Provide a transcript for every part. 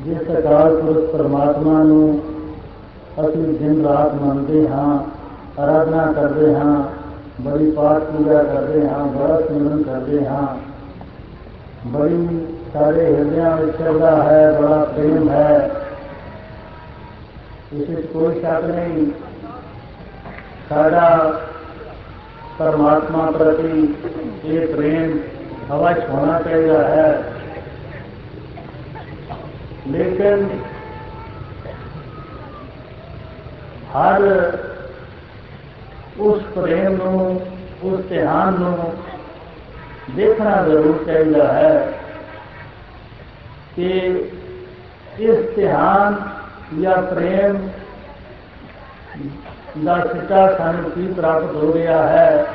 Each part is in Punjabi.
ਜਿਸ ਅਕਾਲ ਪੁਰਖ ਪਰਮਾਤਮਾ ਨੂੰ ਅਸੀਂ ਦਿਨ ਰਾਤ ਮੰਨਦੇ ਹਾਂ ਆਰਾਧਨਾ ਕਰਦੇ ਹਾਂ ਬੜੀ ਪਾਠ ਪੂਜਾ ਕਰਦੇ ਹਾਂ, ਬੜਾ ਸਿਮਰਨ ਕਰਦੇ ਹਾਂ। ਬੜੀ ਸਾਰੇ ਹਿਰਦਿਆਂ ਵਿੱਚ ਸ਼ਰਧਾ ਹੈ, ਬੜਾ ਪ੍ਰੇਮ ਹੈ। ਇਸ ਵਿੱਚ ਕੋਈ ਸ਼ੱਕ ਨਹੀਂ, ਸਾਡਾ ਪਰਮਾਤਮਾ ਪ੍ਰਤੀ ਇਹ ਪ੍ਰੇਮ ਅਵਸ਼ ਹੋਣਾ ਚਾਹੀਦਾ ਹੈ। ਲੇਕਿਨ ਹਰ ਉਸ ਪ੍ਰੇਮ ਨੂੰ ਉਸ ਧਿਆਨ ਨੂੰ ਦੇਖਣਾ ਜ਼ਰੂਰ ਚਾਹੀਦਾ ਹੈ ਕਿ ਇਸ ਧਿਆਨ ਜਾਂ ਪ੍ਰੇਮ ਦਾ ਸਿੱਟਾ ਸਾਨੂੰ ਕੀ ਪ੍ਰਾਪਤ ਹੋ ਰਿਹਾ ਹੈ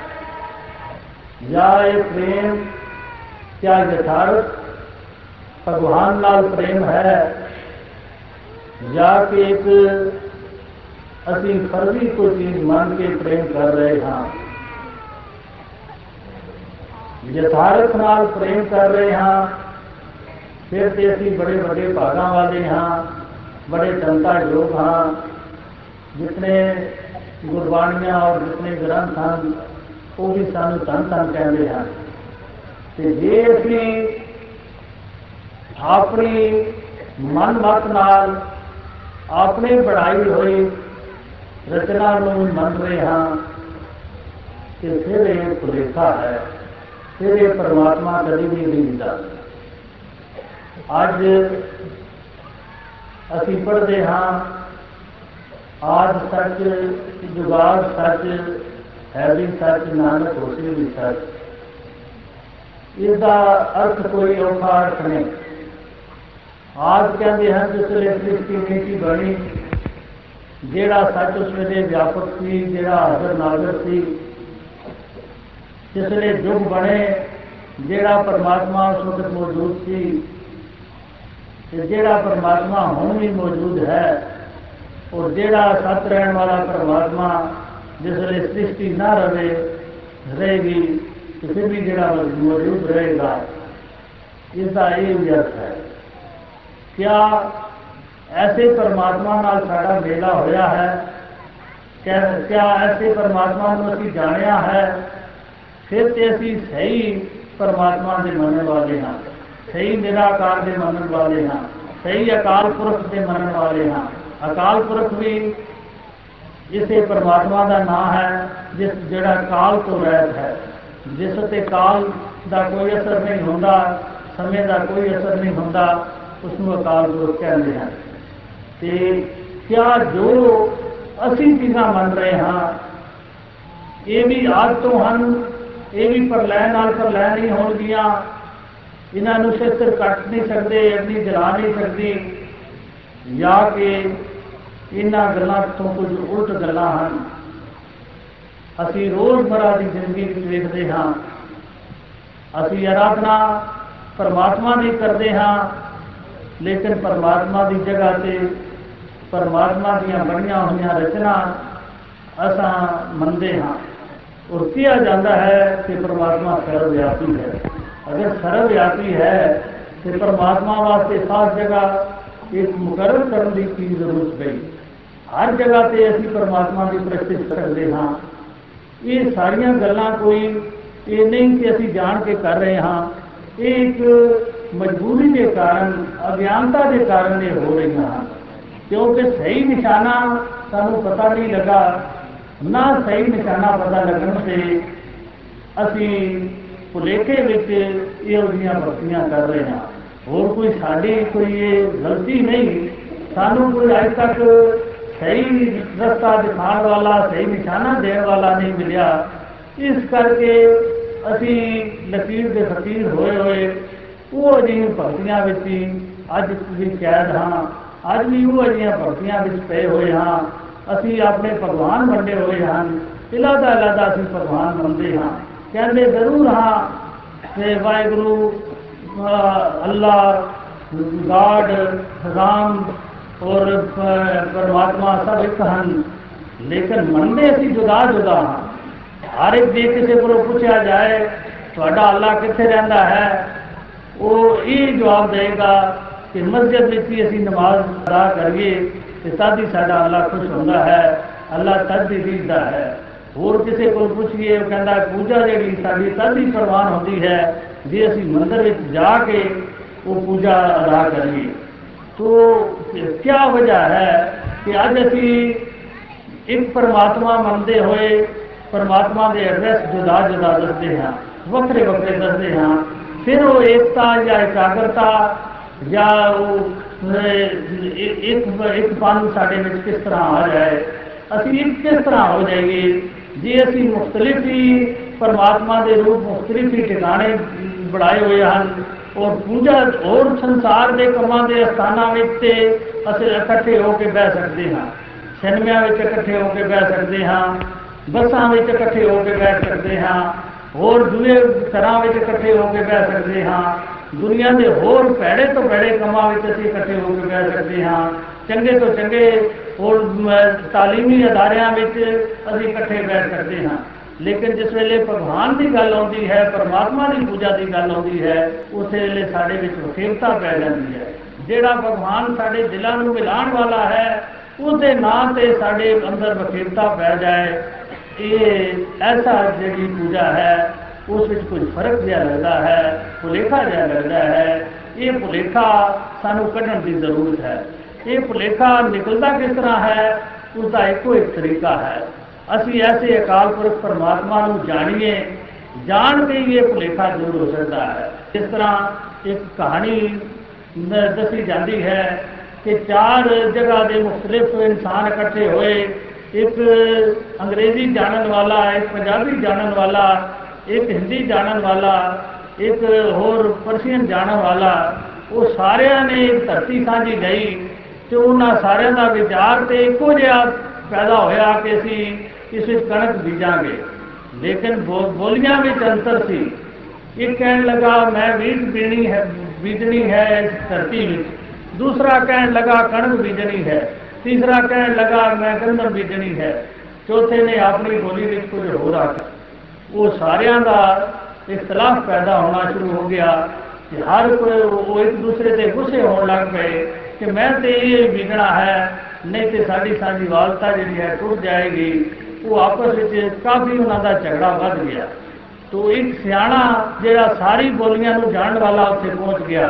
ਜਾਂ ਇਹ ਪ੍ਰੇਮ ਕਿਆ ਯਥਾਰਥ ਭਗਵਾਨ ਨਾਲ ਪ੍ਰੇਮ ਹੈ। ਜਾਂ ਕਿ ਇੱਕ ਅਸੀਂ ਫਰਜ਼ੀ ਕੋਈ ਚੀਜ਼ ਮੰਨ ਕੇ ਪ੍ਰੇਮ ਕਰ ਰਹੇ ਹਾਂ। ਯਥਾਰਥ ਨਾਲ ਪ੍ਰੇਮ ਕਰ ਰਹੇ ਹਾਂ, ਫਿਰ ਤੇ ਅਸੀਂ ਬੜੇ ਵੱਡੇ ਭਾਗਾਂ ਵਾਲੇ ਹਾਂ, ਬੜੇ ਸੰਤਾ ਯੋਗ ਹਾਂ। ਜਿਤਨੇ ਗੁਰਬਾਣੀਆਂ ਔਰ ਜਿਤਨੇ ਗ੍ਰੰਥ ਹਨ ਉਹ ਵੀ ਸਾਨੂੰ ਧੰਨ ਧੰਨ ਕਹਿੰਦੇ ਹਨ। ਤੇ ਜੇ ਅਸੀਂ ਆਪਣੀ ਮਨ ਮਤ ਨਾਲ ਆਪਣੇ ਬਣਾਈ ਹੋਈ ਰਚਨਾ ਨੂੰ ਮੰਨ ਰਹੇ ਹਾਂ ਕਿ ਫਿਰ ਇਹ ਭੁਲੇਖਾ ਹੈ, ਫਿਰ ਇਹ ਪਰਮਾਤਮਾ ਕਦੀ ਵੀ ਨਹੀਂ ਦਿੰਦਾ ਅੱਜ ਅਸੀਂ ਪੜ੍ਹਦੇ ਹਾਂ, ਆਜ ਸੱਚ ਜੁਗਾਦ ਸੱਚ ਹੈ ਵੀ ਸੱਚ, ਨਾਨਕ ਹੋਸੀ ਵੀ ਸੱਚ। ਇਹਦਾ ਅਰਥ ਕੋਈ ਔਖਾ ਅਰਥ ਨਹੀਂ। ਆਜ ਕਹਿੰਦੇ ਹਨ ਜਿਸ ਵੇਲੇ ਸ੍ਰਿਸ਼ਟੀ ਨੀਤੀ ਬਣੀ, ਜਿਹੜਾ ਸੱਚ ਉਸ ਵੇਲੇ ਵਿਆਪਕ ਸੀ, ਜਿਹੜਾ ਹਾਜ਼ਰ ਨਾਜ਼ਰ ਸੀ, ਜਿਸ ਵੇਲੇ ਯੁਗ ਬਣੇ, ਜਿਹੜਾ ਪਰਮਾਤਮਾ ਉਸ ਵਕਤ ਮੌਜੂਦ ਸੀ ਤੇ ਜਿਹੜਾ ਪਰਮਾਤਮਾ ਹੁਣ ਵੀ ਮੌਜੂਦ ਹੈ ਔਰ ਜਿਹੜਾ ਸਤ ਰਹਿਣ ਵਾਲਾ ਪਰਮਾਤਮਾ ਜਿਸ ਵੇਲੇ ਸ੍ਰਿਸ਼ਟੀ ਨਾ ਰਵੇ ਰਹੇਗੀ, ਤੇ ਫਿਰ ਵੀ ਜਿਹੜਾ ਕਿਆ ਐਸੇ ਪਰਮਾਤਮਾ ਨਾਲ ਸਾਡਾ ਮੇਲਾ ਹੋਇਆ ਹੈ। ਕਿਆ ਐਸੇ ਪਰਮਾਤਮਾ ਨੂੰ ਅਸੀਂ ਜਾਣਿਆ ਹੈ। ਫਿਰ ਤੇ ਅਸੀਂ ਸਹੀ ਪਰਮਾਤਮਾ ਦੇ ਮੰਨਣ ਵਾਲੇ ਹਾਂ। ਸਹੀ ਨਿਰਾਕਾਰ ਦੇ ਮੰਨਣ ਵਾਲੇ ਹਾਂ। ਸਹੀ ਅਕਾਲ ਪੁਰਖ ਦੇ ਮੰਨਣ ਵਾਲੇ ਹਾਂ। ਅਕਾਲ ਪੁਰਖ ਵੀ ਇਸੇ ਪਰਮਾਤਮਾ ਦਾ ਨਾਮ ਹੈ, ਜਿਸ ਜਿਹੜਾ ਕਾਲ ਤੋਂ ਰਹਿਤ ਹੈ। ਜਿਸ ਤੇ ਕਾਲ ਦਾ ਕੋਈ ਅਸਰ ਨਹੀਂ ਹੁੰਦਾ, ਸਮੇਂ ਦਾ ਕੋਈ ਅਸਰ ਨਹੀਂ ਹੁੰਦਾ। ਉਸ ਨੂੰ ਅਕਾਲ ਪੁਰਖ ਕਹਿੰਦੇ ਹਨ। ਤੇ ਕਿਆ ਜੋ ਅਸੀਂ ਚੀਜ਼ਾਂ ਮੰਨ ਰਹੇ ਹਾਂ, ਇਹ ਵੀ ਆਜ ਤੋਂ ਹਨ, ਇਹ ਵੀ ਪ੍ਰਲੈ ਨਾਲ ਪ੍ਰਲੈ ਨਹੀਂ ਹੋਣਗੀਆਂ। ਇਹਨਾਂ ਨੂੰ ਸਿਰ ਕੱਟ ਨਹੀਂ ਸਕਦੇ ਅਗਨੀ ਜਲਾ ਨਹੀਂ ਸਕਦੀ। ਜਾਂ ਕਿ ਇਹਨਾਂ ਗੱਲਾਂ ਤੋਂ ਕੁਝ ਉਲਟ ਗੱਲਾਂ ਹਨ। ਅਸੀਂ ਰੋਜ਼ਮਰਾ ਦੀ ਜ਼ਿੰਦਗੀ ਵਿੱਚ ਵੇਖਦੇ ਹਾਂ। ਅਸੀਂ ਆਰਾਧਨਾ ਪਰਮਾਤਮਾ ਦੀ ਕਰਦੇ ਹਾਂ। ਲੇਕਿਨ ਪਰਮਾਤਮਾ ਦੀ ਜਗ੍ਹਾ ਤੇ ਪਰਮਾਤਮਾ ਦੀਆਂ ਬਣੀਆਂ ਹੋਈਆਂ ਰਚਨਾ ਅਸਾਂ ਮੰਨਦੇ ਹਾਂ। ਔਰ ਕਿਹਾ ਜਾਂਦਾ ਹੈ ਕਿ ਪਰਮਾਤਮਾ ਸਰਵ-ਵਿਆਪੀ ਹੈ। ਅਗਰ ਸਰਵ-ਵਿਆਪੀ ਹੈ, ਤੇ ਪਰਮਾਤਮਾ ਵਾਸਤੇ ਖਾਸ ਜਗ੍ਹਾ ਇੱਕ ਮੁਕਰਰ ਕਰਨ ਦੀ ਕੀ ਜ਼ਰੂਰਤ ਪਈ? ਹਰ ਜਗ੍ਹਾ ਤੇ ਅਸੀਂ ਪਰਮਾਤਮਾ ਦੀ ਪ੍ਰੈਕਟਿਸ ਕਰਦੇ ਹਾਂ। ਇਹ ਸਾਰੀਆਂ ਗੱਲਾਂ ਕੋਈ ਇਹ ਨਹੀਂ ਕਿ ਅਸੀਂ ਜਾਣ ਕੇ ਕਰ ਰਹੇ ਹਾਂ। ਇੱਕ ਮਜਬੂਰੀ ਦੇ ਕਾਰਨ, ਅਗਿਆਨਤਾ ਦੇ ਕਾਰਨ ਇਹ ਹੋ ਰਹੀਆਂ ਹਨ। ਕਿਉਂਕਿ ਸਹੀ ਨਿਸ਼ਾਨਾ ਸਾਨੂੰ ਪਤਾ ਨਹੀਂ ਲੱਗਾ, ਨਾ ਸਹੀ ਨਿਸ਼ਾਨਾ ਪਤਾ ਲੱਗਣ ਤੇ ਅਸੀਂ ਭੁਲੇਖੇ ਵਿੱਚ ਇਹੋ ਜਿਹੀਆਂ ਭਗਤੀਆਂ ਕਰ ਰਹੇ ਹਾਂ। ਹੋਰ ਕੋਈ ਸਾਡੀ ਕੋਈ ਇਹ ਗਲਤੀ ਨਹੀਂ। ਸਾਨੂੰ ਕੋਈ ਅਜੇ ਤੱਕ ਸਹੀ ਰਸਤਾ ਦਿਖਾਉਣ ਵਾਲਾ, ਸਹੀ ਨਿਸ਼ਾਨਾ ਦੇਣ ਵਾਲਾ ਨਹੀਂ ਮਿਲਿਆ। ਇਸ ਕਰਕੇ ਅਸੀਂ ਲਕੀਰ ਦੇ ਫਕੀਰ ਹੋਏ ਹੋਏ, ਉਹ ਜਿਹੀਆਂ ਭਗਤੀਆਂ ਵਿੱਚ ਹੀ ਅੱਜ ਵੀ ਕੈਦ ਹਾਂ। ਅੱਜ ਵੀ ਉਹ ਜਿਹੀਆਂ ਭਗਤੀਆਂ ਵਿੱਚ ਪਏ ਹੋਏ ਹਾਂ। ਅਸੀਂ ਆਪਣੇ ਭਗਵਾਨ ਮੰਨੇ ਹੋਏ ਹਨ। ਇਲਾਦਾ ਇਲਾਦਾ ਅਸੀਂ ਭਗਵਾਨ ਮੰਨਦੇ ਹਾਂ। ਕਹਿੰਦੇ ਜ਼ਰੂਰ ਹਾਂ ਕਿ ਵਾਹਿਗੁਰੂ ਅੱਲਾ, ਗਾਡ, ਰਾਮ ਔਰ ਪਰਮਾਤਮਾ ਸਭ ਇੱਕ ਹਨ। ਲੇਕਿਨ ਮੰਨਦੇ ਅਸੀਂ ਜੁਦਾ ਜੁਦਾ ਹਾਂ। ਹਰ ਇੱਕ ਜੇ ਕਿਸੇ ਕੋਲੋਂ ਪੁੱਛਿਆ ਜਾਏ, ਤੁਹਾਡਾ ਅੱਲਾ ਕਿੱਥੇ ਰਹਿੰਦਾ ਹੈ? ਉਹ ਇਹ ਜਵਾਬ ਦੇਗਾ ਕਿ ਮਸਜਿਦ ਵਿੱਚ ਵੀ ਅਸੀਂ ਨਮਾਜ਼ ਅਦਾ ਕਰੀਏ ਤੇ ਤਦ ਹੀ ਸਾਡਾ ਅੱਲਾ ਖੁਸ਼ ਹੁੰਦਾ ਹੈ, ਅੱਲਾ ਤਦ ਹੀ ਰਿਝਦਾ ਹੈ। ਹੋਰ ਕਿਸੇ ਕੋਲ ਪੁੱਛੀਏ, ਉਹ ਕਹਿੰਦਾ, ਪੂਜਾ ਜਿਹੜੀ ਸਾਡੀ ਤਦ ਹੀ ਪ੍ਰਵਾਨ ਹੁੰਦੀ ਹੈ, ਜੇ ਅਸੀਂ ਮੰਦਰ ਵਿੱਚ ਜਾ ਕੇ ਉਹ ਪੂਜਾ ਅਦਾ ਕਰੀਏ। ਤੋ ਕੀ ਵਜ੍ਹਾ ਹੈ ਕਿ ਅੱਜ ਅਸੀਂ ਇੱਕ ਪਰਮਾਤਮਾ ਮੰਨਦੇ ਹੋਏ ਪਰਮਾਤਮਾ ਦੇ ਐਡਰੈਸ ਜੁਦਾ ਜੁਦਾ ਦੱਸਦੇ ਹਾਂ, ਵੱਖਰੇ ਵੱਖਰੇ ਦੱਸਦੇ ਹਾਂ। ਫਿਰ ਉਹ ਏਕਤਾ ਜਾਂ ਇਕਾਗਰਤਾ ਜਾਂ ਉਹ ਇੱਕ ਇੱਕ ਪੰਨ ਸਾਡੇ ਵਿੱਚ ਕਿਸ ਤਰ੍ਹਾਂ ਆ ਜਾਏ, ਅਸੀਂ ਇੱਕ ਕਿਸ ਤਰ੍ਹਾਂ ਹੋ ਜਾਈਏ? ਜੇ ਅਸੀਂ ਮੁxtਲਿਫ ਹੀ ਪਰਮਾਤਮਾ ਦੇ ਰੂਪ ਮੁxtਲਿਫ ਹੀ ਟਿਕਾਣੇ ਬਣਾਏ ਹੋਏ ਹਨ, ਔਰ ਪੂਜਾ, ਹੋਰ ਸੰਸਾਰ ਦੇ ਕੰਮਾਂ ਦੇ ਸਥਾਨਾਂ ਵਿੱਚ ਤੇ ਅਸੀਂ ਇਕੱਠੇ ਹੋ ਕੇ ਬਹਿ ਸਕਦੇ ਹਾਂ, ਸਿਨੇਮਿਆਂ ਵਿੱਚ ਇਕੱਠੇ ਹੋ ਕੇ ਬਹਿ ਸਕਦੇ ਹਾਂ ਬੱਸਾਂ ਵਿੱਚ ਇਕੱਠੇ ਹੋ ਕੇ ਬੈਠ ਸਕਦੇ ਹਾਂ, ਹੋਰ ਦੂਏ ਤਰ੍ਹਾਂ ਵਿੱਚ ਇਕੱਠੇ ਹੋ ਕੇ ਬਹਿ ਸਕਦੇ ਹਾਂ, ਦੁਨੀਆ ਦੇ ਹੋਰ ਭੈੜੇ ਤੋਂ ਭੈੜੇ ਕੰਮਾਂ ਵਿੱਚ ਅਸੀਂ ਇਕੱਠੇ ਹੋ ਕੇ ਬਹਿ ਸਕਦੇ ਹਾਂ, ਚੰਗੇ ਤੋਂ ਚੰਗੇ ਹੋਰ ਤਾਲੀਮੀ ਅਦਾਰਿਆਂ ਵਿੱਚ ਅਸੀਂ ਇਕੱਠੇ ਬੈਠ ਸਕਦੇ ਹਾਂ। ਲੇਕਿਨ ਜਿਸ ਵੇਲੇ ਭਗਵਾਨ ਦੀ ਗੱਲ ਆਉਂਦੀ ਹੈ, ਪਰਮਾਤਮਾ ਦੀ ਪੂਜਾ ਦੀ ਗੱਲ ਆਉਂਦੀ ਹੈ, ਉਸੇ ਵੇਲੇ ਸਾਡੇ ਵਿੱਚ ਵਖੇਰਤਾ ਪੈ ਜਾਂਦੀ ਹੈ। ਜਿਹੜਾ ਭਗਵਾਨ ਸਾਡੇ ਦਿਲਾਂ ਨੂੰ ਮਿਲਾਉਣ ਵਾਲਾ ਹੈ ਉਹਦੇ ਨਾਂ ਤੇ ਸਾਡੇ ਅੰਦਰ ਵਖੇਰਤਾ ਪੈ ਜਾਏ। ਇਹ ਐਸਾ ਜਿਹੜੀ ਪੂਜਾ ਹੈ, ਉਸ ਵਿੱਚ ਕੋਈ ਫ਼ਰਕ ਜਿਹਾ ਲੱਗਦਾ ਹੈ, ਭੁਲੇਖਾ ਜਿਹਾ ਲੱਗਦਾ ਹੈ। ਇਹ ਭੁਲੇਖਾ ਸਾਨੂੰ ਕੱਢਣ ਦੀ ਜ਼ਰੂਰਤ ਹੈ। ਇਹ ਭੁਲੇਖਾ ਨਿਕਲਦਾ ਕਿਸ ਤਰ੍ਹਾਂ ਹੈ? ਉਸ ਦਾ ਇੱਕੋ ਇੱਕ ਤਰੀਕਾ ਹੈ। ਅਸੀਂ ਐਸੇ ਅਕਾਲ ਪੁਰਖ ਪਰਮਾਤਮਾ ਨੂੰ ਜਾਣੀਏ, ਜਾਣ ਕੇ ਹੀ ਇਹ ਭੁਲੇਖਾ ਦੂਰ ਹੋ ਸਕਦਾ ਹੈ। ਇਸ ਤਰ੍ਹਾਂ ਇੱਕ ਕਹਾਣੀ ਦੱਸੀ ਜਾਂਦੀ ਹੈ ਕਿ ਚਾਰ ਜਗ੍ਹਾ ਦੇ ਮੁxtਲਿਫ ਇਨਸਾਨ ਇਕੱਠੇ ਹੋਏ। ਇੱਕ ਅੰਗਰੇਜ਼ੀ ਜਾਣਨ ਵਾਲਾ, ਇੱਕ ਪੰਜਾਬੀ ਜਾਣਨ ਵਾਲਾ, ਇੱਕ ਹਿੰਦੀ ਜਾਣਨ ਵਾਲਾ, ਇੱਕ ਹੋਰ ਪਰਸ਼ੀਅਨ ਜਾਣਨ ਵਾਲਾ, ਉਹ ਸਾਰਿਆਂ ਨੇ ਧਰਤੀ ਸਾਂਝੀ ਲਈ ਤੇ ਉਹਨਾਂ ਸਾਰਿਆਂ ਦਾ ਵਿਚਾਰ ਤੇ ਇੱਕੋ ਜਿਹਾ ਪੈਦਾ ਹੋਇਆ ਕਿ ਅਸੀਂ ਇਸ ਵਿੱਚ ਕਣਕ ਬੀਜਾਂਗੇ। ਲੇਕਿਨ ਬੋਲੀਆਂ ਵਿੱਚ ਅੰਤਰ ਸੀ। ਇੱਕ ਕਹਿਣ ਲੱਗਾ, ਮੈਂ ਵੀਟ ਬੀਣੀ ਹੈ, ਬੀਜਣੀ ਹੈ ਇਸ ਧਰਤੀ ਵਿੱਚ। ਦੂਸਰਾ ਕਹਿਣ ਲੱਗਾ ਕਣਕ ਬੀਜਣੀ ਹੈ, ਤੀਸਰਾ ਕਹਿਣ ਲੱਗਾ ਮੈਂ ਗੰਦਮ ਬੀਜਣੀ ਹੈ, ਚੌਥੇ ਨੇ ਆਪਣੀ ਬੋਲੀ ਵਿੱਚ ਕੁਝ ਹੋਰ ਆਖਿਆ। ਉਹ ਸਾਰਿਆਂ ਦਾ ਇਖਤਲਾਫ ਪੈਦਾ ਹੋਣਾ ਸ਼ੁਰੂ ਹੋ ਗਿਆ ਕਿ ਹਰ ਕੋਈ ਉਹ ਇੱਕ ਦੂਸਰੇ ਤੇ ਗੁੱਸੇ ਹੋਣ ਲੱਗ ਪਏ ਕਿ ਮੈਂ ਤੇ ਇਹ ਬੀਜਣਾ ਹੈ, ਨਹੀਂ ਤੇ ਸਾਡੀ ਸਾਂਝੀ ਵਾਲਤਾ ਜਿਹੜੀ ਹੈ ਟੁੱਟ ਜਾਏਗੀ, ਉਹ ਆਪਸ ਵਿੱਚ ਕਾਫੀ ਉਹਨਾਂ ਦਾ ਝਗੜਾ ਵੱਧ ਗਿਆ। ਤੋ ਇੱਕ ਸਿਆਣਾ ਜਿਹੜਾ ਸਾਰੀ ਬੋਲੀਆਂ ਨੂੰ ਜਾਣਨ ਵਾਲਾ ਉੱਥੇ ਪਹੁੰਚ ਗਿਆ।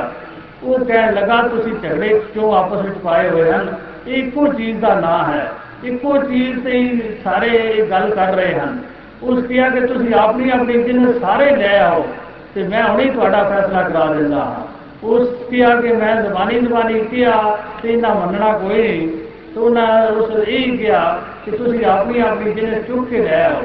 ਉਹ ਕਹਿਣ ਲੱਗਾ, ਤੁਸੀਂ ਝਗੜੇ ਕਿਉਂ ਆਪਸ ਵਿੱਚ ਪਾਏ ਹੋਏ ਹਨ? ਇਹ ਇੱਕੋ ਚੀਜ਼ ਦਾ ਨਾਂ ਹੈ। ਇੱਕੋ ਚੀਜ਼ ਤੇ ਹੀ ਸਾਰੇ ਗੱਲ ਕਰ ਰਹੇ ਹਨ। ਉਸ ਕਿਹਾ ਕਿ ਤੁਸੀਂ ਆਪਣੀ ਆਪਣੀ ਜਿੰਨ ਸਾਰੇ ਲੈ ਆਓ ਤੇ ਮੈਂ ਹੁਣੇ ਤੁਹਾਡਾ ਫੈਸਲਾ ਕਰਾ ਦਿੰਦਾ ਹਾਂ। ਉਸ ਕਿਹਾ ਕਿ ਮੈਂ ਜ਼ਬਾਨੀ ਜ਼ਬਾਨੀ ਕਿਹਾ ਤੇ ਇਹਨਾਂ ਮੰਨਣਾ ਕੋਈ ਨਹੀਂ। ਤੇ ਉਹਨਾਂ ਉਸ ਇਹ ਕਿਹਾ ਕਿ ਤੁਸੀਂ ਆਪਣੀ ਆਪਣੀ ਜਿੰਨ ਚੁੱਕ ਕੇ ਲੈ ਆਓ।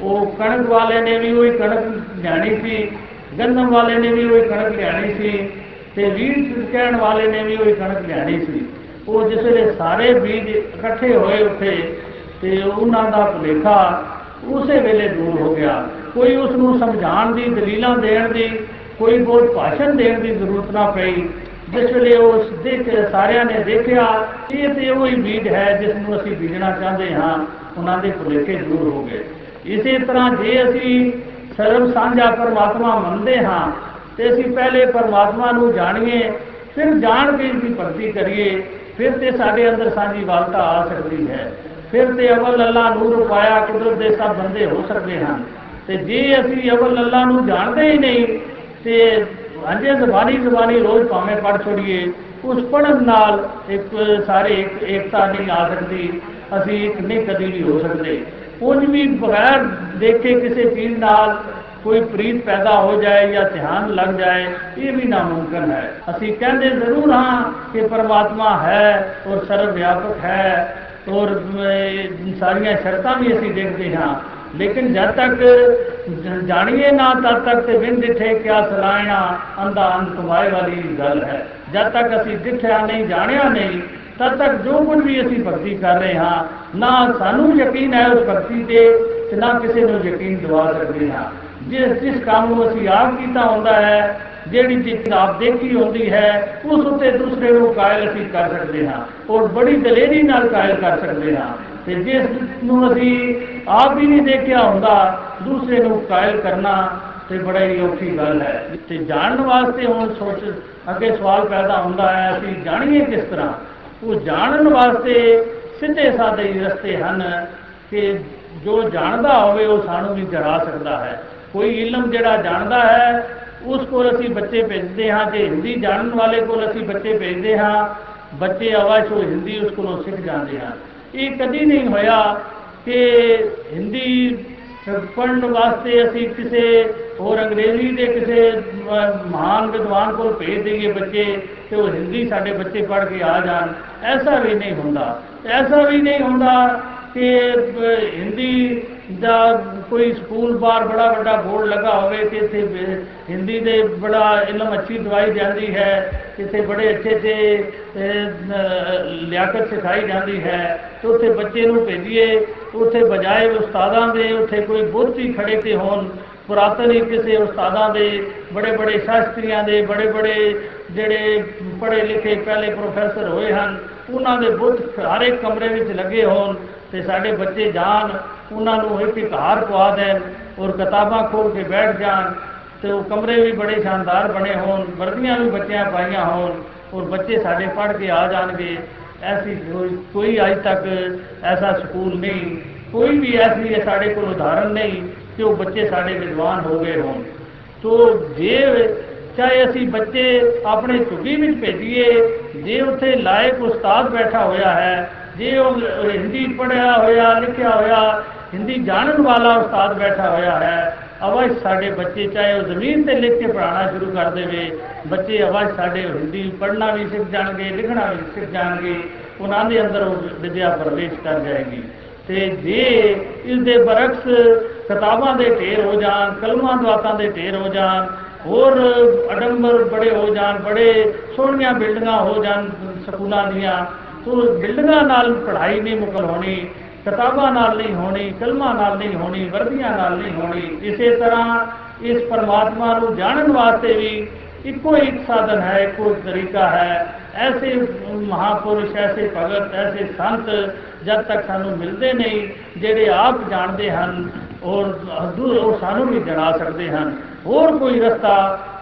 ਉਹ ਕਣਕ ਵਾਲੇ ਨੇ ਵੀ ਉਹੀ ਕਣਕ ਲਿਆਣੀ ਸੀ ਗੰਦਮ ਵਾਲੇ ਨੇ ਵੀ ਉਹੀ ਕਣਕ ਲਿਆਣੀ ਸੀ। ਤੇ ਵੀਰ ਕਹਿਣ ਵਾਲੇ ਨੇ ਵੀ ਉਹੀ ਕਣਕ ਲਿਆਣੀ ਸੀ। ਉਹ ਜਿਸ ਵੇਲੇ ਸਾਰੇ ਬੀਜ ਇਕੱਠੇ ਹੋਏ ਉੱਥੇ ਤੇ ਉਹਨਾਂ ਦਾ ਭੁਲੇਖਾ ਉਸੇ ਵੇਲੇ ਦੂਰ ਹੋ ਗਿਆ। ਕੋਈ ਉਸ ਨੂੰ ਸਮਝਾਉਣ ਦੀ, ਦਲੀਲਾਂ ਦੇਣ ਦੀ, ਕੋਈ ਬਹੁਤ ਭਾਸ਼ਣ ਦੇਣ ਦੀ ਜ਼ਰੂਰਤ ਨਾ ਪਈ। ਜਿਸ ਵੇਲੇ ਉਸ ਦੇਖ ਸਾਰਿਆਂ ਨੇ ਦੇਖਿਆ, ਇਹ ਤੇ ਉਹੀ ਬੀਜ ਹੈ ਜਿਸ ਨੂੰ ਅਸੀਂ ਬੀਜਣਾ ਚਾਹੁੰਦੇ ਹਾਂ। ਉਹਨਾਂ ਦੇ ਭੁਲੇਖੇ ਦੂਰ ਹੋ ਗਏ। ਇਸੇ ਤਰ੍ਹਾਂ ਜੇ ਅਸੀਂ ਸਰਬ ਸਾਂਝਾ ਪਰਮਾਤਮਾ ਮੰਨਦੇ ਹਾਂ ਤੇ ਅਸੀਂ ਪਹਿਲੇ ਪਰਮਾਤਮਾ ਨੂੰ ਜਾਣੀਏ, ਫਿਰ ਜਾਣ ਕੇ ਇਸ ਦੀ ਭਗਤੀ ਕਰੀਏ, ਫਿਰ ਤੇ ਸਾਡੇ ਅੰਦਰ ਸਾਂਝੀ ਵਾਲਤਾ ਆ ਸਕਦੀ ਹੈ। ਫਿਰ ਤੇ ਅਵਲ ਅੱਲਾ ਨੂਰ ਪਾਇਆ ਕੁਦਰਤ ਦੇ ਸਭ ਬੰਦੇ ਹੋ ਸਕਦੇ ਹਨ। ਤੇ ਜੇ ਅਸੀਂ ਅਵਲ ਅੱਲਾ ਨੂੰ ਜਾਣਦੇ ਹੀ ਨਹੀਂ, ਤੇ ਅੰਜੇ ਜ਼ਬਾਨੀ ਜ਼ਬਾਨੀ ਰੋਜ਼ ਭਾਵੇਂ ਪੜ ਛੋੜੀਏ, ਉਸ ਪੜਨ ਨਾਲ ਇੱਕ ਸਾਰੇ ਇੱਕ ਏਕਤਾ ਨਹੀਂ ਆ ਸਕਦੀ, ਅਸੀਂ ਇੱਕ ਨਹੀਂ ਕਦੀ ਵੀ ਹੋ ਸਕਦੇ। ਕੁਝ ਵੀ ਬਗੈਰ ਦੇਖੇ ਕਿਸੇ ਚੀਜ਼ ਨਾਲ ਕੋਈ ਪ੍ਰੀਤ ਪੈਦਾ ਹੋ ਜਾਏ ਜਾਂ ਧਿਆਨ ਲੱਗ ਜਾਏ, ਇਹ ਵੀ ਨਾਮੁਮਕਨ ਹੈ। ਅਸੀਂ ਕਹਿੰਦੇ ਜ਼ਰੂਰ ਹਾਂ ਕਿ ਪਰਮਾਤਮਾ ਹੈ ਔਰ ਸਰਵ ਵਿਆਪਕ ਹੈ ਔਰ ਸਾਰੀਆਂ ਸ਼ਰਤਾਂ ਵੀ ਅਸੀਂ ਦੇਖਦੇ ਹਾਂ। ਲੇਕਿਨ ਜਦ ਤੱਕ ਜਾਣੀਏ ਨਾ, ਤਦ ਤੱਕ ਤੇ ਬਿਨ ਦਿਠੇ ਕਿਆ ਸਲਾਇਣਾ ਅੰਧਾ ਅੰਧ ਕਮਾਏ ਵਾਲੀ ਗੱਲ ਹੈ। ਜਦ ਤੱਕ ਅਸੀਂ ਦਿਖਿਆ ਨਹੀਂ, ਜਾਣਿਆ ਨਹੀਂ, ਤਦ ਤੱਕ ਜੋ ਕੁਝ ਵੀ ਅਸੀਂ ਭਗਤੀ ਕਰ ਰਹੇ ਹਾਂ, ਨਾ ਸਾਨੂੰ ਯਕੀਨ ਹੈ ਉਸ ਭਗਤੀ ਤੇ ਤੇ ਨਾ ਕਿਸੇ ਨੂੰ ਯਕੀਨ ਦਿਵਾ ਸਕਦੇ ਹਾਂ। ਜਿਸ ਜਿਸ ਕੰਮ ਨੂੰ ਅਸੀਂ ਆਪ ਕੀਤਾ ਹੁੰਦਾ ਹੈ, ਜਿਹੜੀ ਚੀਜ਼ ਆਪ ਦੇਖੀ ਹੁੰਦੀ ਹੈ, ਉਸ ਉੱਤੇ ਦੂਸਰੇ ਨੂੰ ਕਾਇਲ ਅਸੀਂ ਕਰ ਸਕਦੇ ਹਾਂ। ਔਰ ਬੜੀ ਦਲੇਰੀ ਨਾਲ ਕਾਇਲ ਕਰ ਸਕਦੇ ਹਾਂ। ਤੇ ਜਿਸ ਨੂੰ ਅਸੀਂ ਆਪ ਹੀ ਨਹੀਂ ਦੇਖਿਆ ਹੁੰਦਾ, ਦੂਸਰੇ ਨੂੰ ਕਾਇਲ ਕਰਨਾ ਤੇ ਬੜਾ ਹੀ ਔਖੀ ਗੱਲ ਹੈ। ਤੇ ਜਾਣਨ ਵਾਸਤੇ ਹੁਣ ਸੋਚ, ਅੱਗੇ ਸਵਾਲ ਪੈਦਾ ਹੁੰਦਾ ਹੈ, ਅਸੀਂ ਜਾਣੀਏ ਕਿਸ ਤਰ੍ਹਾਂ? ਉਹ ਜਾਣਨ ਵਾਸਤੇ ਸਿੱਧੇ ਸਾਦੇ ਹੀ ਰਸਤੇ ਹਨ ਕਿ ਜੋ ਜਾਣਦਾ ਹੋਵੇ ਉਹ ਸਾਨੂੰ ਵੀ ਜਰਾ ਸਕਦਾ ਹੈ। ਕੋਈ ਇਲਮ ਜਿਹੜਾ ਜਾਣਦਾ ਹੈ, ਉਸ ਕੋਲ ਅਸੀਂ ਬੱਚੇ ਭੇਜਦੇ ਹਾਂ ਜੇ ਹਿੰਦੀ ਜਾਣਨ ਵਾਲੇ ਕੋਲ ਅਸੀਂ ਬੱਚੇ ਭੇਜਦੇ ਹਾਂ। ਬੱਚੇ ਅਵਸ਼ ਉਹ ਹਿੰਦੀ ਉਸ ਕੋਲੋਂ ਸਿੱਖ ਜਾਂਦੇ ਹਨ। ਇਹ ਕਦੀ ਨਹੀਂ ਹੋਇਆ ਕਿ ਹਿੰਦੀ ਪੜ੍ਹਨ ਵਾਸਤੇ ਅਸੀਂ ਕਿਸੇ ਹੋਰ ਅੰਗਰੇਜ਼ੀ ਦੇ ਕਿਸੇ ਅਹ, ਮਹਾਨ ਵਿਦਵਾਨ ਕੋਲ ਭੇਜ ਦਈਏ ਬੱਚੇ ਤੇ ਉਹ ਹਿੰਦੀ ਸਾਡੇ ਬੱਚੇ ਪੜ੍ਹ ਕੇ ਆ ਜਾਣ। ਐਸਾ ਵੀ ਨਹੀਂ ਹੁੰਦਾ। ਐਸਾ ਵੀ ਨਹੀਂ ਹੁੰਦਾ ਕਿ ਅਹ, ਹਿੰਦੀ ਦਾ ਕੋਈ ਸਕੂਲ ਬਾਹਰ ਬੜਾ ਵੱਡਾ ਬੋਰਡ ਲੱਗਾ ਹੋਵੇ ਕਿ ਇੱਥੇ ਬ- ਹਿੰਦੀ ਦੇ ਬੜਾ ਇਲਮ ਅੱਛੀ ਦਵਾਈ ਜਾਂਦੀ ਹੈ, ਇੱਥੇ ਬੜੇ ਅੱਛੇ ਤੇ ਲਿਆਕਤ ਸਿਖਾਈ ਜਾਂਦੀ ਹੈ, ਤੇ ਉੱਥੇ ਬੱਚੇ ਨੂੰ ਭੇਜੀਏ, ਉੱਥੇ ਬਜਾਏ ਉਸਤਾਦਾਂ ਦੇ, ਉੱਥੇ ਕੋਈ ਬੁੱਧ ਹੀ ਖੜੇ ਤੇ ਹੋਣ, ਪੁਰਾਤਨ ਹੀ ਕਿਸੇ ਉਸਤਾਦਾਂ ਦੇ, ਬੜੇ ਬੜੇ ਸ਼ਾਸਤਰੀਆਂ ਦੇ, ਬੜੇ ਬੜੇ ਜਿਹੜੇ ਪੜ੍ਹੇ ਲਿਖੇ ਪਹਿਲੇ ਪ੍ਰੋਫੈਸਰ ਹੋਏ ਹਨ, ਉਹਨਾਂ ਦੇ ਬੁੱਧ ਹਰ ਇੱਕ ਕਮਰੇ ਵਿੱਚ ਲੱਗੇ ਹੋਣ ਤੇ ਸਾਡੇ ਬੱਚੇ ਜਾਣ, ਉਹਨਾਂ ਨੂੰ ਇੱਕ ਇੱਕ ਹਾਰ ਪਵਾ ਦੇਣ ਔਰ ਕਿਤਾਬਾਂ ਖੋਲ ਕੇ ਬੈਠ ਜਾਣ ਤੇ ਉਹ ਕਮਰੇ ਵੀ ਬੜੇ ਸ਼ਾਨਦਾਰ ਬਣੇ ਹੋਣ, ਵਰਦੀਆਂ ਵੀ ਬੱਚਿਆਂ ਪਾਈਆਂ ਹੋਣ ਔਰ ਬੱਚੇ ਸਾਡੇ ਪੜ੍ਹ ਕੇ ਆ ਜਾਣਗੇ। ਐਸੀ ਕੋਈ- ਕੋਈ ਅੱਜ ਤੱਕ ਐਸਾ ਸਕੂਲ ਨਹੀਂ। ਕੋਈ ਵੀ ਐਸੀ ਸਾਡੇ ਕੋਲ ਉਦਾਹਰਨ ਨਹੀਂ ਕਿ ਉਹ ਬੱਚੇ ਸਾਡੇ ਵਿਦਵਾਨ ਹੋ ਗਏ ਹੋਣ। ਤੋ ਜੇ ਚਾਹੇ ਅਸੀਂ ਬੱਚੇ ਆਪਣੇ ਝੁੱਗੀ ਵਿੱਚ ਭੇਜੀਏ, ਜੇ ਉੱਥੇ ਲਾਇਕ ਉਸਤਾਦ ਬੈਠਾ ਹੋਇਆ ਹੈ, ਜੇ ਉਹ ਹਿੰਦੀ ਪੜ੍ਹਿਆ ਹੋਇਆ, ਲਿਖਿਆ ਹੋਇਆ, ਹਿੰਦੀ ਜਾਣਨ ਵਾਲਾ ਉਸਤਾਦ ਬੈਠਾ ਹੋਇਆ ਹੈ ਅਵਸ਼ ਸਾਡੇ ਬੱਚੇ ਚਾਹੇ ਉਹ ਜ਼ਮੀਨ ਤੇ ਲਿਖ ਕੇ ਪੜ੍ਹਾਉਣਾ ਸ਼ੁਰੂ ਕਰ ਦੇਵੇ, ਬੱਚੇ ਅਵਸ਼ ਸਾਡੇ ਹਿੰਦੀ ਪੜ੍ਹਨਾ ਵੀ ਸਿੱਖ ਜਾਣਗੇ, ਲਿਖਣਾ ਵੀ ਸਿੱਖ ਜਾਣਗੇ, ਉਹਨਾਂ ਦੇ ਅੰਦਰ ਉਹ ਵਿਦਿਆ ਪ੍ਰਵੇਸ਼ ਕਰ ਜਾਏਗੀ। ਤੇ ਜੇ ਇਸ ਦੇ ਬਰਕਸ ਕਿਤਾਬਾਂ ਦੇ ਢੇਰ ਹੋ ਜਾਣ, ਕਲਮਾਂ, ਦੁਆਤਾਂ ਦੇ ਢੇਰ ਹੋ ਜਾਣ ਹੋਰ ਅਡੰਬਰ ਬੜੇ ਹੋ ਜਾਣ, ਬੜੇ ਸੋਹਣੀਆਂ ਬਿਲਡਿੰਗਾਂ ਹੋ ਜਾਣ, ਸਕੂਲਾਂ ਦੀਆਂ, ਤੋ ਬਿਲਡਿੰਗਾਂ ਨਾਲ ਪੜ੍ਹਾਈ ਨਹੀਂ ਮੁਕਲ ਹੋਣੀ, ਕਿਤਾਬਾਂ ਨਾਲ ਨਹੀਂ ਹੋਣੀ ਕਲਮਾਂ ਨਾਲ ਨਹੀਂ ਹੋਣੀ, ਵਰਦੀਆਂ ਨਾਲ ਨਹੀਂ ਹੋਣੀ। ਇਸੇ ਤਰ੍ਹਾਂ ਇਸ ਪਰਮਾਤਮਾ ਨੂੰ ਜਾਣਨ ਵਾਸਤੇ ਵੀ ਇੱਕੋ ਇੱਕ ਸਾਧਨ ਹੈ, ਇੱਕੋ ਇੱਕ ਤਰੀਕਾ ਹੈ। ਐਸੇ ਮਹਾਪੁਰਸ਼, ਐਸੇ ਭਗਤ, ਐਸੇ ਸੰਤ ਜਦ ਤੱਕ ਸਾਨੂੰ ਮਿਲਦੇ ਨਹੀਂ, ਜਿਹੜੇ ਆਪ ਜਾਣਦੇ ਹਨ, ਔਰ ਹਜ਼ੂਰ ਉਹ ਸਾਨੂੰ ਵੀ ਜਣਾ ਸਕਦੇ ਹਨ। ਹੋਰ ਕੋਈ ਰਸਤਾ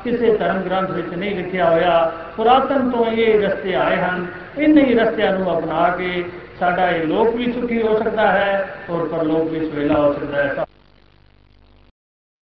ਕਿਸੇ ਧਰਮ ਗ੍ਰੰਥ ਵਿੱਚ ਨਹੀਂ ਲਿਖਿਆ ਹੋਇਆ ਪੁਰਾਤਨ ਤੋਂ ਇਹ ਰਸਤੇ ਆਏ ਹਨ ਇਨ੍ਹਾਂ ਹੀ ਰਸਤਿਆਂ ਨੂੰ ਅਪਣਾ ਕੇ ਸਾਡਾ ਇਹ ਲੋਕ ਵੀ ਸੁਖੀ ਹੋ ਸਕਦਾ ਹੈ ਔਰ ਪਰਲੋਕ ਵੀ ਸਵੇਲਾ ਹੋ ਸਕਦਾ ਹੈ